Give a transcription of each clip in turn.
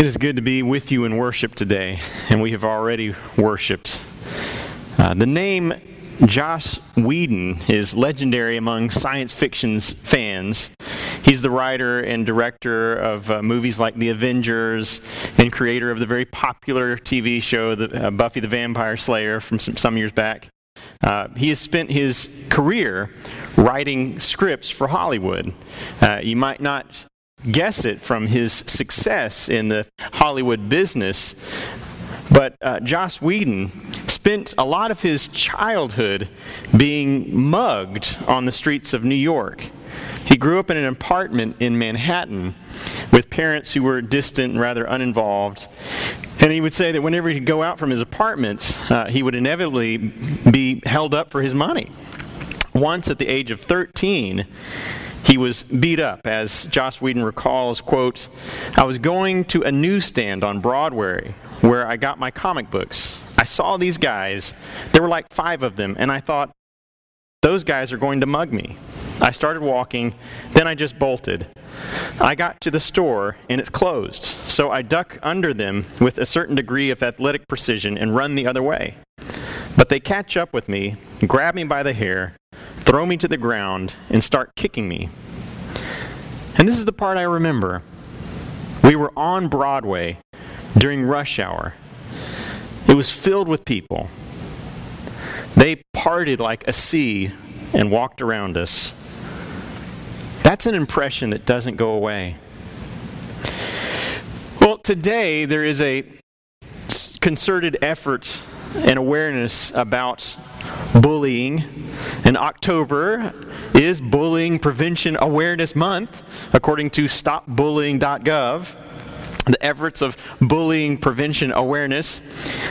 It is good to be with you in worship today, and we have already worshiped. Uh, the name Joss Whedon is legendary among science fiction fans. He's the writer and director of uh, movies like The Avengers and creator of the very popular TV show the, uh, Buffy the Vampire Slayer from some, some years back. Uh, he has spent his career writing scripts for Hollywood. Uh, you might not guess it from his success in the Hollywood business. But uh, Joss Whedon spent a lot of his childhood being mugged on the streets of New York. He grew up in an apartment in Manhattan with parents who were distant and rather uninvolved. And he would say that whenever he'd go out from his apartment, uh, he would inevitably be held up for his money. Once at the age of 13, he was beat up, as Joss Whedon recalls, quote, I was going to a newsstand on Broadway where I got my comic books. I saw these guys. There were like five of them, and I thought, those guys are going to mug me. I started walking, then I just bolted. I got to the store and it's closed, so I duck under them with a certain degree of athletic precision and run the other way. But they catch up with me, grab me by the hair, throw me to the ground, and start kicking me. And this is the part I remember. We were on Broadway during rush hour. It was filled with people. They parted like a sea and walked around us. That's an impression that doesn't go away. Well, today there is a concerted effort and awareness about bullying. And October is Bullying Prevention Awareness Month, according to stopbullying.gov. The efforts of bullying prevention awareness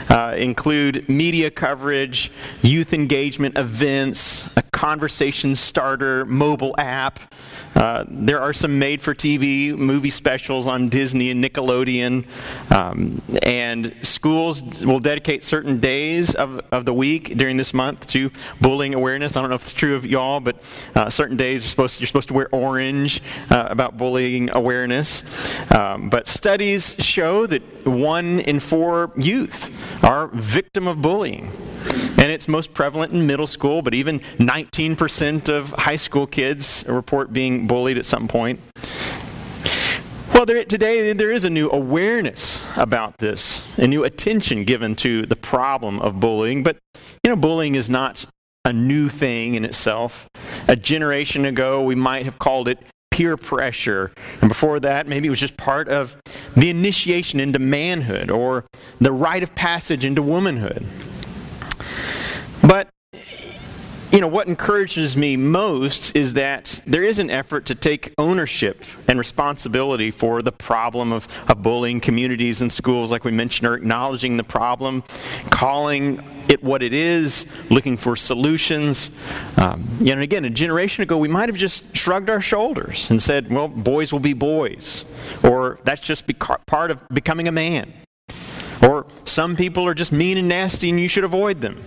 uh, include media coverage, youth engagement events, a conversation starter mobile app. Uh, there are some made for TV movie specials on Disney and Nickelodeon. Um, and schools will dedicate certain days of, of the week during this month to bullying awareness. I don't know if it's true of y'all, but uh, certain days you're supposed, to, you're supposed to wear orange uh, about bullying awareness. Um, but studies show that one in four youth are victim of bullying. And it's most prevalent in middle school, but even 19% of high school kids report being bullied at some point. Well, there, today there is a new awareness about this, a new attention given to the problem of bullying. But, you know, bullying is not a new thing in itself. A generation ago, we might have called it peer pressure. And before that, maybe it was just part of the initiation into manhood or the rite of passage into womanhood. But you know, what encourages me most is that there is an effort to take ownership and responsibility for the problem of, of bullying. Communities and schools, like we mentioned, are acknowledging the problem, calling it what it is, looking for solutions. Um, you know, again, a generation ago, we might have just shrugged our shoulders and said, well, boys will be boys, or that's just part of becoming a man. Or some people are just mean and nasty and you should avoid them.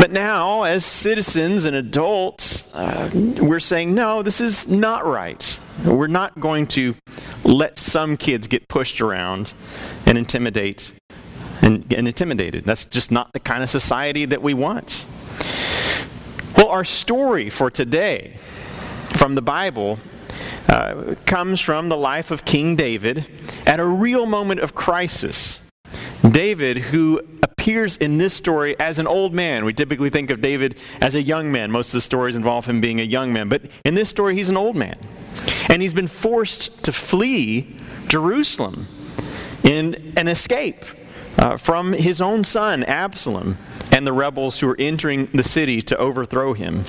But now, as citizens and adults, uh, we're saying, no, this is not right. We're not going to let some kids get pushed around and intimidate and, and intimidated. That's just not the kind of society that we want. Well, our story for today from the Bible uh, comes from the life of King David at a real moment of crisis. David, who appears in this story as an old man. We typically think of David as a young man. Most of the stories involve him being a young man. But in this story, he's an old man. And he's been forced to flee Jerusalem in an escape uh, from his own son, Absalom, and the rebels who are entering the city to overthrow him.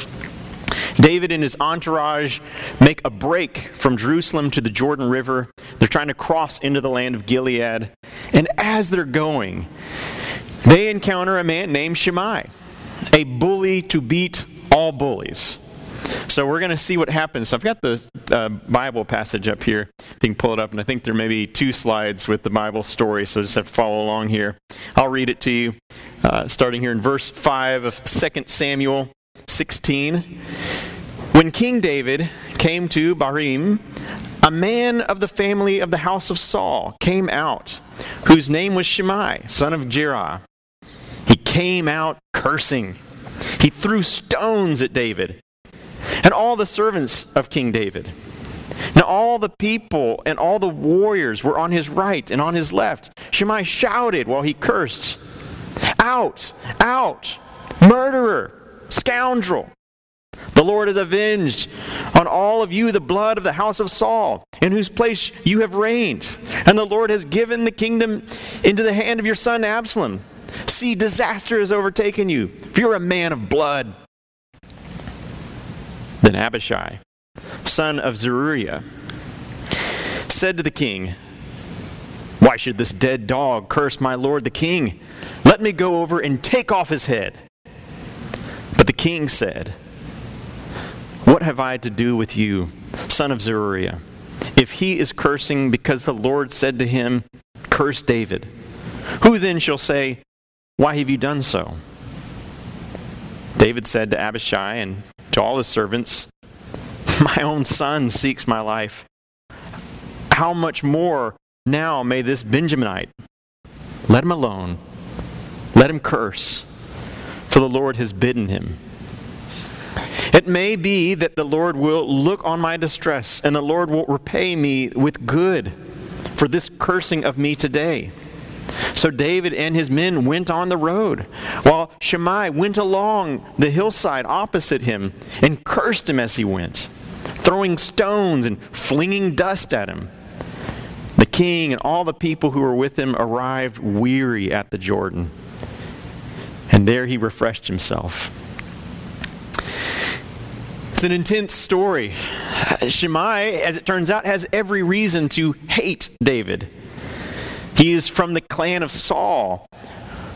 David and his entourage make a break from Jerusalem to the Jordan River. They're trying to cross into the land of Gilead. And as they're going, they encounter a man named Shimei, a bully to beat all bullies. So we're going to see what happens. So I've got the uh, Bible passage up here. You can pull it up, and I think there may be two slides with the Bible story, so just have to follow along here. I'll read it to you, uh, starting here in verse 5 of 2 Samuel 16. When King David came to Bahurim, a man of the family of the house of Saul came out, whose name was Shimei, son of Gera. Came out cursing. He threw stones at David and all the servants of King David. Now all the people and all the warriors were on his right and on his left. Shimei shouted while he cursed, Out! Out! Murderer! Scoundrel! The Lord has avenged on all of you the blood of the house of Saul, in whose place you have reigned. And the Lord has given the kingdom into the hand of your son Absalom. See, disaster has overtaken you, if you're a man of blood. Then Abishai, son of Zeruiah, said to the king, Why should this dead dog curse my lord the king? Let me go over and take off his head. But the king said, What have I to do with you, son of Zeruiah? If he is cursing because the Lord said to him, Curse David, who then shall say, Why have you done so? David said to Abishai and to all his servants, My own son seeks my life. How much more now may this Benjaminite? Let him alone. Let him curse, for the Lord has bidden him. It may be that the Lord will look on my distress, and the Lord will repay me with good for this cursing of me today. So David and his men went on the road, while Shimei went along the hillside opposite him and cursed him as he went, throwing stones and flinging dust at him. The king and all the people who were with him arrived weary at the Jordan, and there he refreshed himself. It's an intense story. Shimei, as it turns out, has every reason to hate David. He is from the clan of Saul,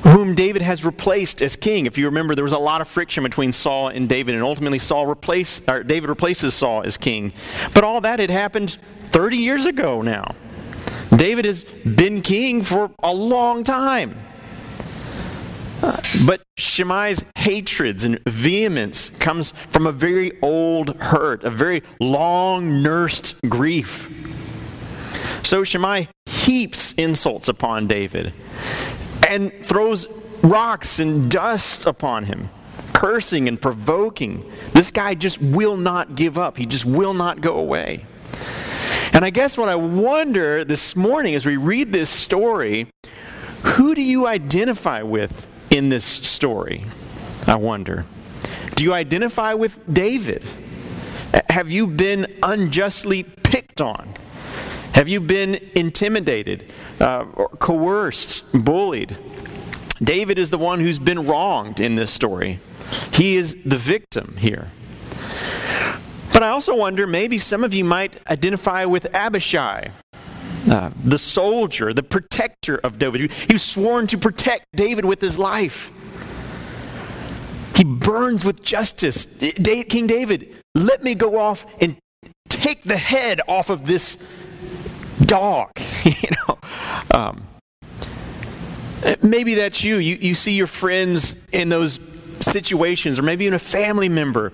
whom David has replaced as king. If you remember, there was a lot of friction between Saul and David, and ultimately Saul replace, or David replaces Saul as king. But all that had happened 30 years ago now. David has been king for a long time. Uh, but Shimei's hatreds and vehemence comes from a very old hurt, a very long nursed grief. So Shimei heaps insults upon David and throws rocks and dust upon him, cursing and provoking. This guy just will not give up, he just will not go away. And I guess what I wonder this morning as we read this story, who do you identify with in this story? I wonder. Do you identify with David? Have you been unjustly picked on? Have you been intimidated, uh, coerced, bullied? David is the one who's been wronged in this story. He is the victim here. But I also wonder maybe some of you might identify with Abishai, uh, the soldier, the protector of David. He was sworn to protect David with his life. He burns with justice. King David, let me go off and take the head off of this dog. you know, um, maybe that's you. you. You see your friends in those situations, or maybe even a family member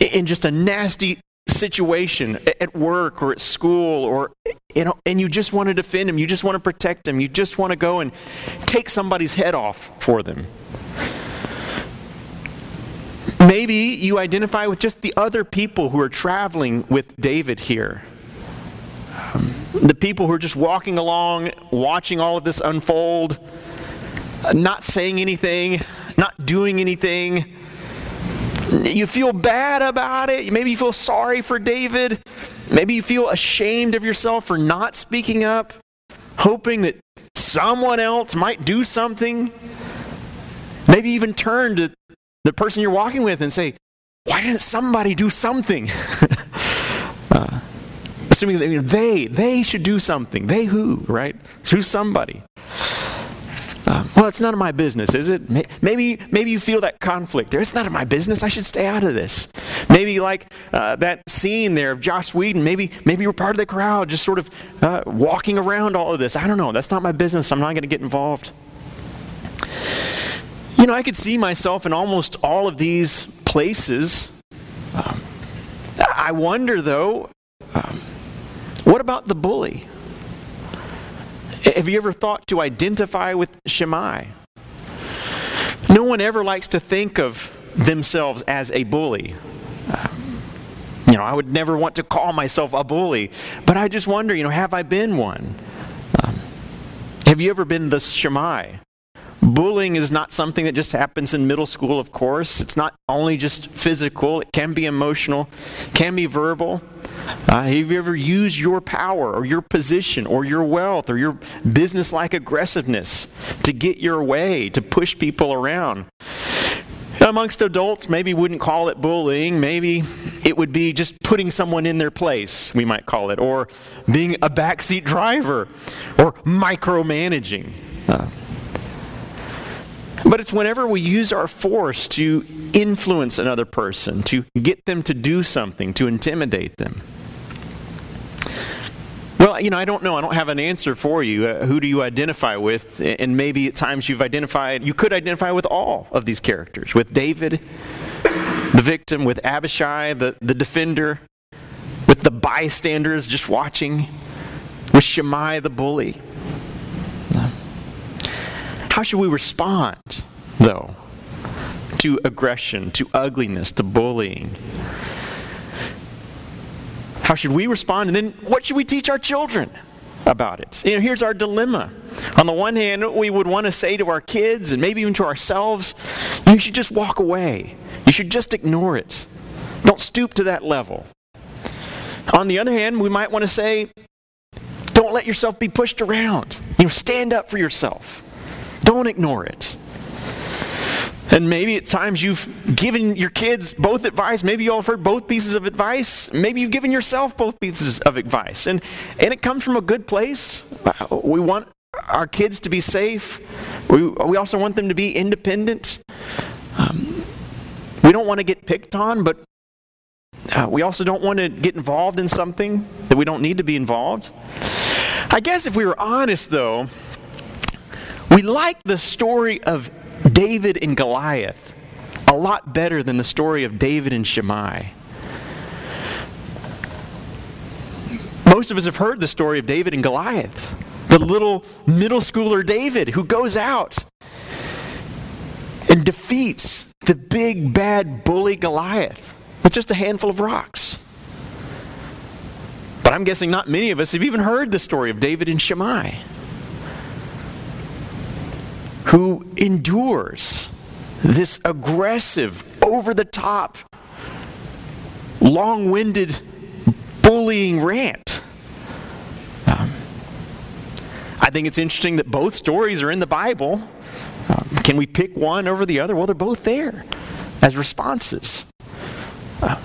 in just a nasty situation at work or at school, or you know, and you just want to defend them. You just want to protect them. You just want to go and take somebody's head off for them. Maybe you identify with just the other people who are traveling with David here the people who are just walking along, watching all of this unfold, not saying anything, not doing anything. You feel bad about it. Maybe you feel sorry for David. Maybe you feel ashamed of yourself for not speaking up, hoping that someone else might do something. Maybe even turn to the person you're walking with and say, Why didn't somebody do something? assuming that you know, they, they should do something. They who, right? Who's somebody? Uh, well, it's none of my business, is it? Maybe, maybe you feel that conflict there. It's none of my business. I should stay out of this. Maybe like uh, that scene there of Joss Whedon. Maybe, maybe you're part of the crowd, just sort of uh, walking around all of this. I don't know. That's not my business. I'm not going to get involved. You know, I could see myself in almost all of these places. Um, I wonder, though, um, what about the bully? Have you ever thought to identify with Shimei? No one ever likes to think of themselves as a bully. You know, I would never want to call myself a bully, but I just wonder, you know, have I been one? Um, have you ever been the Shimei? Bullying is not something that just happens in middle school, of course. It's not only just physical, it can be emotional, can be verbal. Uh, have you ever used your power or your position or your wealth or your business like aggressiveness to get your way, to push people around? Amongst adults, maybe wouldn't call it bullying. Maybe it would be just putting someone in their place, we might call it, or being a backseat driver, or micromanaging. Uh, but it's whenever we use our force to influence another person, to get them to do something, to intimidate them. Well, you know, I don't know. I don't have an answer for you. Uh, who do you identify with? And maybe at times you've identified, you could identify with all of these characters with David, the victim, with Abishai, the, the defender, with the bystanders just watching, with Shimei, the bully. How should we respond, though, to aggression, to ugliness, to bullying? How should we respond? And then what should we teach our children about it? You know, here's our dilemma. On the one hand, we would want to say to our kids and maybe even to ourselves, you should just walk away. You should just ignore it. Don't stoop to that level. On the other hand, we might want to say, don't let yourself be pushed around. You know, stand up for yourself. Don't ignore it. And maybe at times you've given your kids both advice. Maybe you all have heard both pieces of advice. Maybe you've given yourself both pieces of advice. And, and it comes from a good place. We want our kids to be safe. We, we also want them to be independent. Um, we don't want to get picked on, but uh, we also don't want to get involved in something that we don't need to be involved. I guess if we were honest, though, we like the story of David and Goliath a lot better than the story of David and Shimei. Most of us have heard the story of David and Goliath, the little middle schooler David who goes out and defeats the big bad bully Goliath with just a handful of rocks. But I'm guessing not many of us have even heard the story of David and Shimei who endures this aggressive, over the top, long winded bullying rant. Um, I think it's interesting that both stories are in the Bible. Um, can we pick one over the other? Well, they're both there as responses. Um,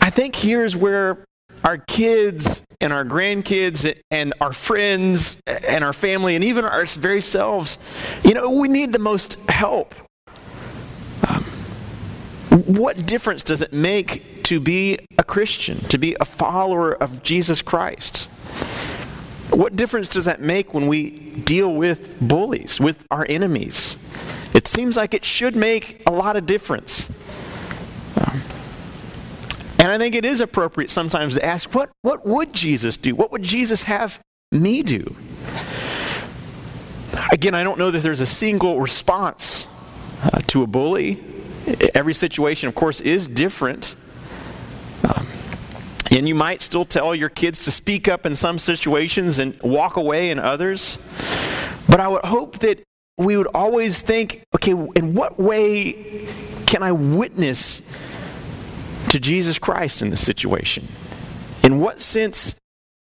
I think here's where our kids and our grandkids and our friends and our family and even our very selves, you know, we need the most help. Um, what difference does it make to be a Christian, to be a follower of Jesus Christ? What difference does that make when we deal with bullies, with our enemies? It seems like it should make a lot of difference. Um, and I think it is appropriate sometimes to ask, what, what would Jesus do? What would Jesus have me do? Again, I don't know that there's a single response uh, to a bully. Every situation, of course, is different. Um, and you might still tell your kids to speak up in some situations and walk away in others. But I would hope that we would always think okay, in what way can I witness to Jesus Christ in this situation? In what sense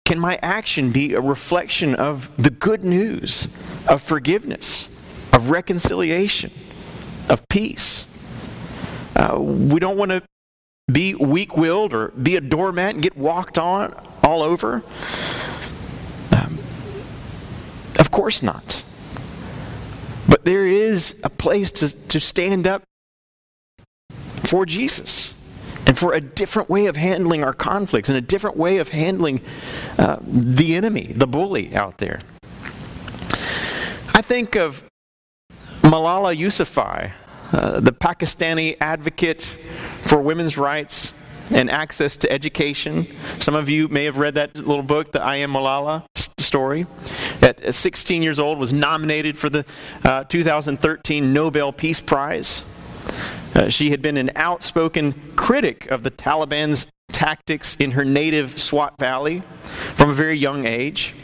can my action be a reflection of the good news of forgiveness, of reconciliation, of peace? Uh, we don't want to be weak willed or be a doormat and get walked on all over. Um, of course not. But there is a place to, to stand up for Jesus and for a different way of handling our conflicts and a different way of handling uh, the enemy, the bully out there. I think of Malala Yousafzai, uh, the Pakistani advocate for women's rights and access to education. Some of you may have read that little book, the I Am Malala story. At 16 years old, was nominated for the uh, 2013 Nobel Peace Prize. Uh, she had been an outspoken critic of the Taliban's tactics in her native Swat Valley from a very young age.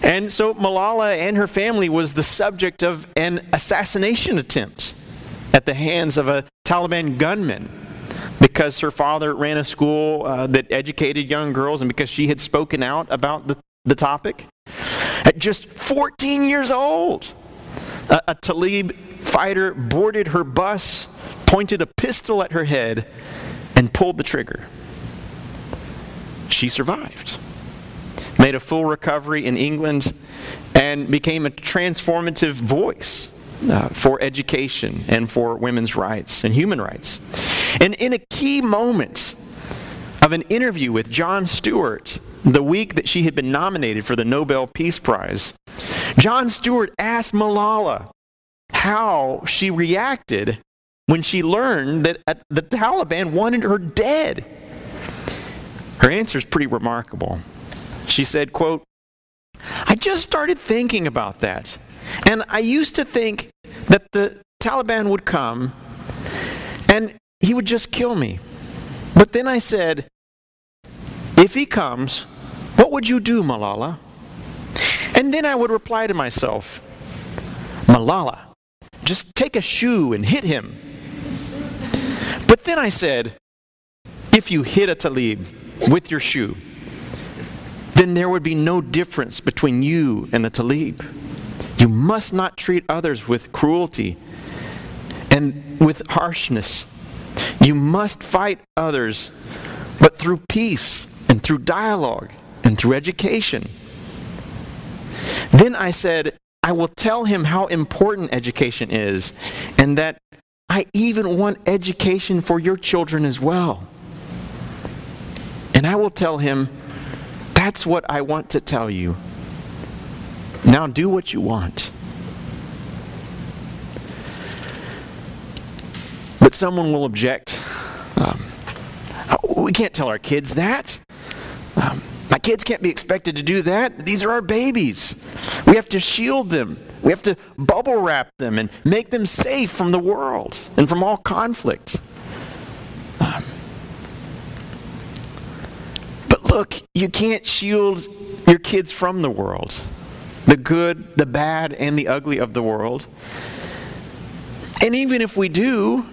And so Malala and her family was the subject of an assassination attempt at the hands of a Taliban gunman because her father ran a school uh, that educated young girls and because she had spoken out about the, the topic. At just 14 years old, a, a Talib fighter boarded her bus, pointed a pistol at her head, and pulled the trigger. She survived, made a full recovery in England, and became a transformative voice uh, for education and for women's rights and human rights. And in a key moment of an interview with Jon Stewart, the week that she had been nominated for the Nobel Peace Prize, Jon Stewart asked Malala how she reacted when she learned that uh, the Taliban wanted her dead. Her answer is pretty remarkable. She said, quote, I just started thinking about that. And I used to think that the Taliban would come and he would just kill me. But then I said, if he comes, what would you do, Malala? And then I would reply to myself, Malala, just take a shoe and hit him. But then I said, if you hit a talib with your shoe, then there would be no difference between you and the talib. You must not treat others with cruelty and with harshness. You must fight others, but through peace and through dialogue and through education. Then I said, I will tell him how important education is and that I even want education for your children as well. And I will tell him, that's what I want to tell you. Now do what you want. But someone will object. Um, we can't tell our kids that. Um, my kids can't be expected to do that. These are our babies. We have to shield them. We have to bubble wrap them and make them safe from the world and from all conflict. Um, but look, you can't shield your kids from the world the good, the bad, and the ugly of the world. And even if we do,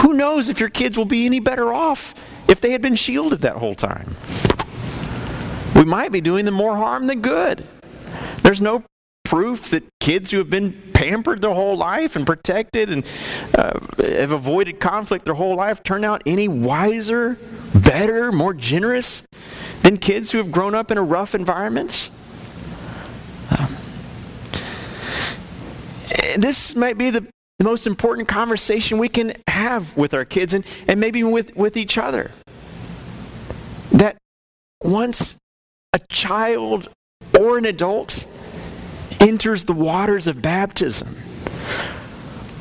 who knows if your kids will be any better off if they had been shielded that whole time? We might be doing them more harm than good. There's no proof that kids who have been pampered their whole life and protected and uh, have avoided conflict their whole life turn out any wiser, better, more generous than kids who have grown up in a rough environment. this might be the, the most important conversation we can have with our kids and, and maybe with, with each other. That once a child or an adult enters the waters of baptism,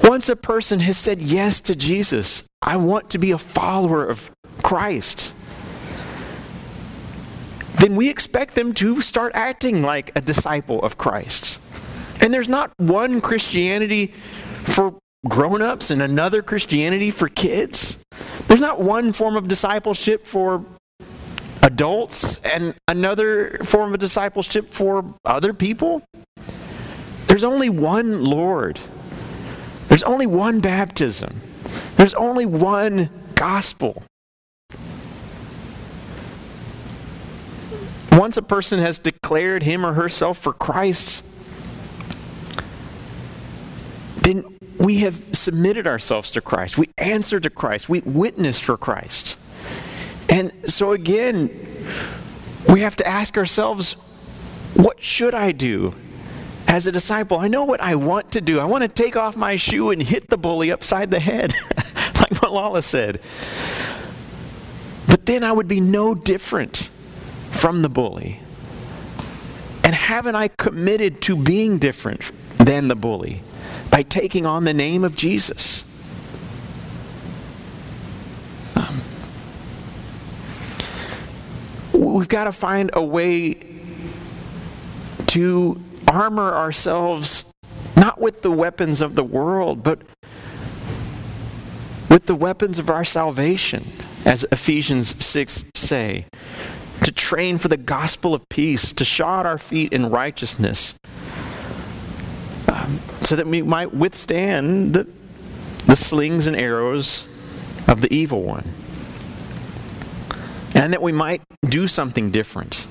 once a person has said yes to Jesus, I want to be a follower of Christ, then we expect them to start acting like a disciple of Christ. And there's not one Christianity for grown ups and another Christianity for kids. There's not one form of discipleship for adults and another form of discipleship for other people. There's only one Lord. There's only one baptism. There's only one gospel. once a person has declared him or herself for Christ, then we have submitted ourselves to Christ. We answer to Christ. We witness for Christ. And so again, we have to ask ourselves, what should I do as a disciple? I know what I want to do. I want to take off my shoe and hit the bully upside the head, like Malala said. But then I would be no different from the bully. And haven't I committed to being different than the bully by taking on the name of Jesus? We've got to find a way to armor ourselves not with the weapons of the world, but with the weapons of our salvation, as Ephesians 6 say to train for the gospel of peace, to shod our feet in righteousness, um, so that we might withstand the, the slings and arrows of the evil one. And that we might do something different.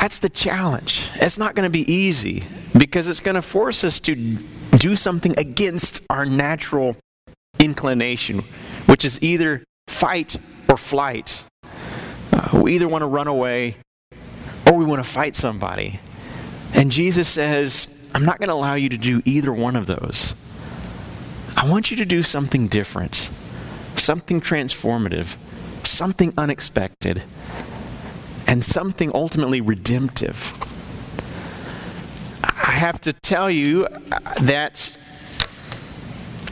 That's the challenge. It's not going to be easy because it's going to force us to do something against our natural inclination, which is either fight or flight. Uh, we either want to run away or we want to fight somebody. And Jesus says, I'm not going to allow you to do either one of those. I want you to do something different, something transformative, something unexpected, and something ultimately redemptive. I have to tell you that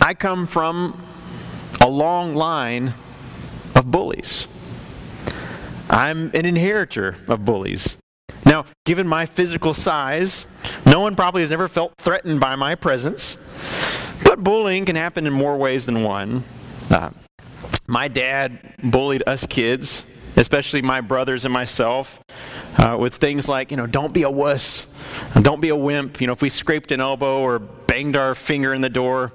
I come from a long line of bullies. I'm an inheritor of bullies. Now, given my physical size, no one probably has ever felt threatened by my presence, but bullying can happen in more ways than one. Uh, my dad bullied us kids, especially my brothers and myself, uh, with things like, you know, don't be a wuss, don't be a wimp. You know, if we scraped an elbow or banged our finger in the door,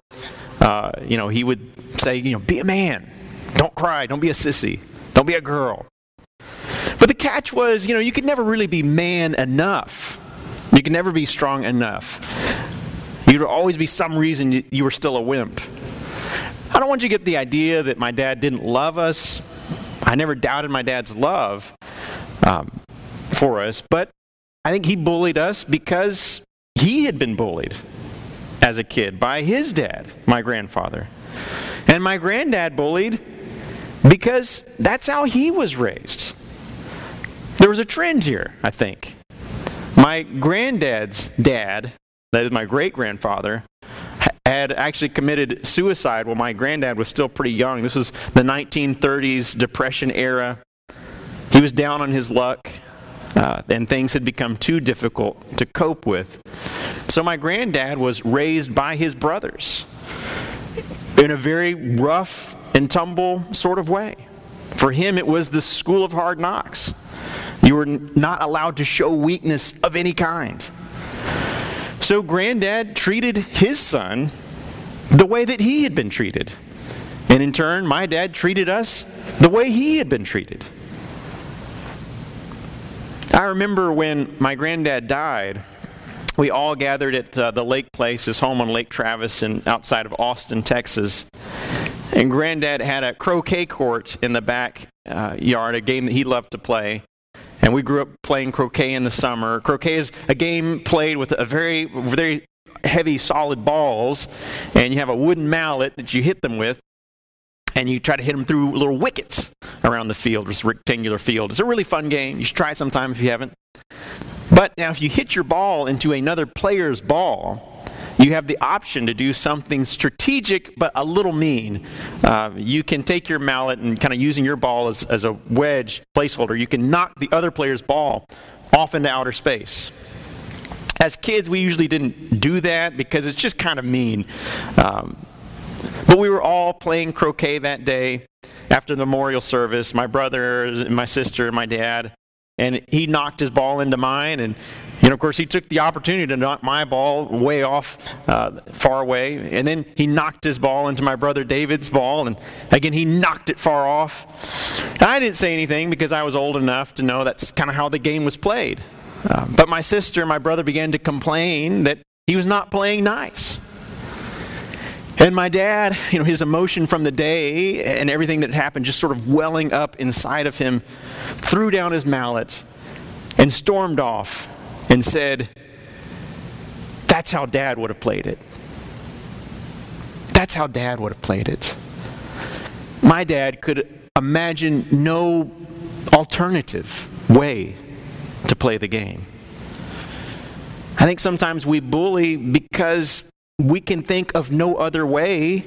uh, you know, he would say, you know, be a man, don't cry. Don't be a sissy. Don't be a girl. But the catch was, you know, you could never really be man enough. You could never be strong enough. You'd always be some reason you were still a wimp. I don't want you to get the idea that my dad didn't love us. I never doubted my dad's love um, for us, but I think he bullied us because he had been bullied as a kid by his dad, my grandfather. And my granddad bullied because that's how he was raised. There was a trend here, I think. My granddad's dad, that is my great grandfather, had actually committed suicide while my granddad was still pretty young. This was the 1930s Depression era. He was down on his luck, uh, and things had become too difficult to cope with. So my granddad was raised by his brothers in a very rough and tumble sort of way. For him, it was the school of hard knocks. You were not allowed to show weakness of any kind. So, granddad treated his son the way that he had been treated. And in turn, my dad treated us the way he had been treated. I remember when my granddad died, we all gathered at uh, the Lake Place, his home on Lake Travis, and outside of Austin, Texas. And Granddad had a croquet court in the backyard, uh, a game that he loved to play. And we grew up playing croquet in the summer. Croquet is a game played with a very, very heavy, solid balls, and you have a wooden mallet that you hit them with, and you try to hit them through little wickets around the field, this rectangular field. It's a really fun game. You should try it sometime if you haven't. But now, if you hit your ball into another player's ball, you have the option to do something strategic but a little mean. Uh, you can take your mallet and kind of using your ball as, as a wedge placeholder, you can knock the other player's ball off into outer space. As kids, we usually didn't do that because it's just kind of mean. Um, but we were all playing croquet that day after the memorial service. My brother, and my sister, and my dad and he knocked his ball into mine and Know, of course, he took the opportunity to knock my ball way off, uh, far away, and then he knocked his ball into my brother David's ball, and again, he knocked it far off. And I didn't say anything because I was old enough to know that's kind of how the game was played. Uh, but my sister and my brother began to complain that he was not playing nice. And my dad, you know, his emotion from the day and everything that happened just sort of welling up inside of him, threw down his mallet and stormed off and said, That's how dad would have played it. That's how dad would have played it. My dad could imagine no alternative way to play the game. I think sometimes we bully because we can think of no other way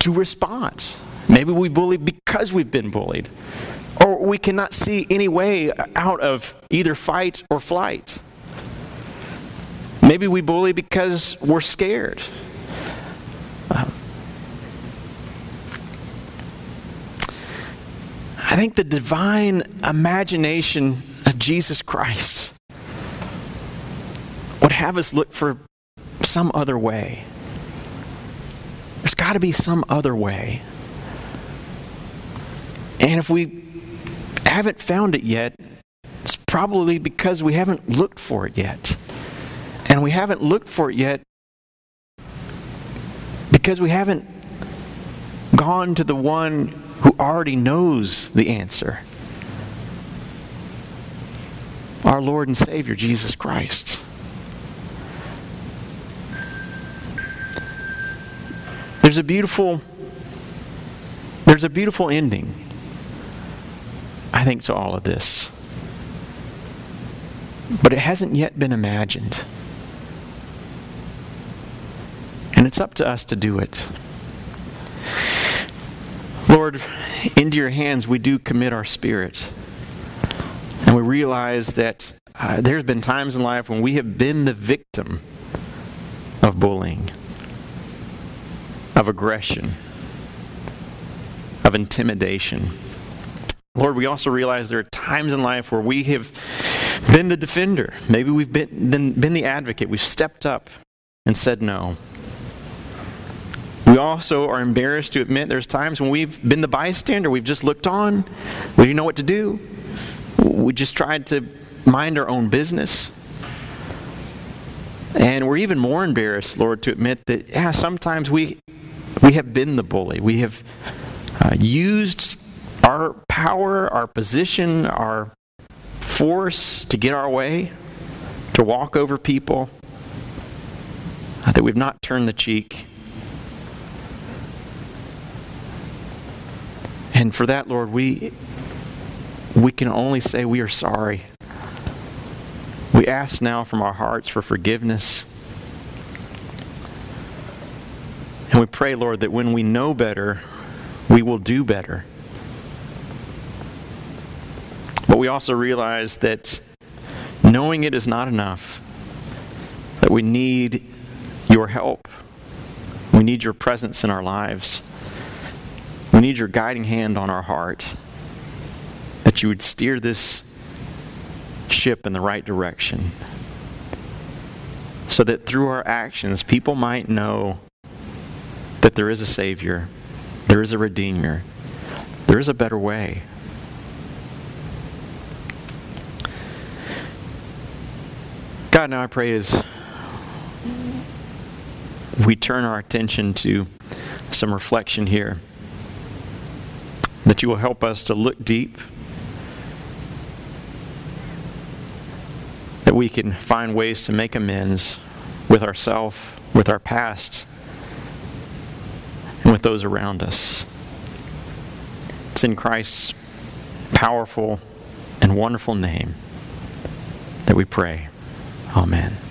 to respond. Maybe we bully because we've been bullied. Or we cannot see any way out of either fight or flight. Maybe we bully because we're scared. Uh, I think the divine imagination of Jesus Christ would have us look for some other way. There's got to be some other way. And if we haven't found it yet, it's probably because we haven't looked for it yet. And we haven't looked for it yet because we haven't gone to the one who already knows the answer our Lord and Savior, Jesus Christ. There's a beautiful there's a beautiful ending I think, to all of this. But it hasn't yet been imagined. And it's up to us to do it. Lord, into your hands we do commit our spirit. And we realize that uh, there's been times in life when we have been the victim of bullying, of aggression, of intimidation. Lord, we also realize there are times in life where we have been the defender. Maybe we've been, been, been the advocate. We've stepped up and said no. We also are embarrassed to admit there's times when we've been the bystander. We've just looked on. We didn't know what to do. We just tried to mind our own business. And we're even more embarrassed, Lord, to admit that, yeah, sometimes we, we have been the bully. We have uh, used our power, our position, our force to get our way, to walk over people, uh, that we've not turned the cheek. And for that, Lord, we, we can only say we are sorry. We ask now from our hearts for forgiveness. And we pray, Lord, that when we know better, we will do better. But we also realize that knowing it is not enough, that we need your help. We need your presence in our lives. We need your guiding hand on our heart. That you would steer this ship in the right direction. So that through our actions, people might know that there is a Savior, there is a Redeemer, there is a better way. God, now I pray as we turn our attention to some reflection here, that you will help us to look deep, that we can find ways to make amends with ourselves, with our past, and with those around us. It's in Christ's powerful and wonderful name that we pray. Amen.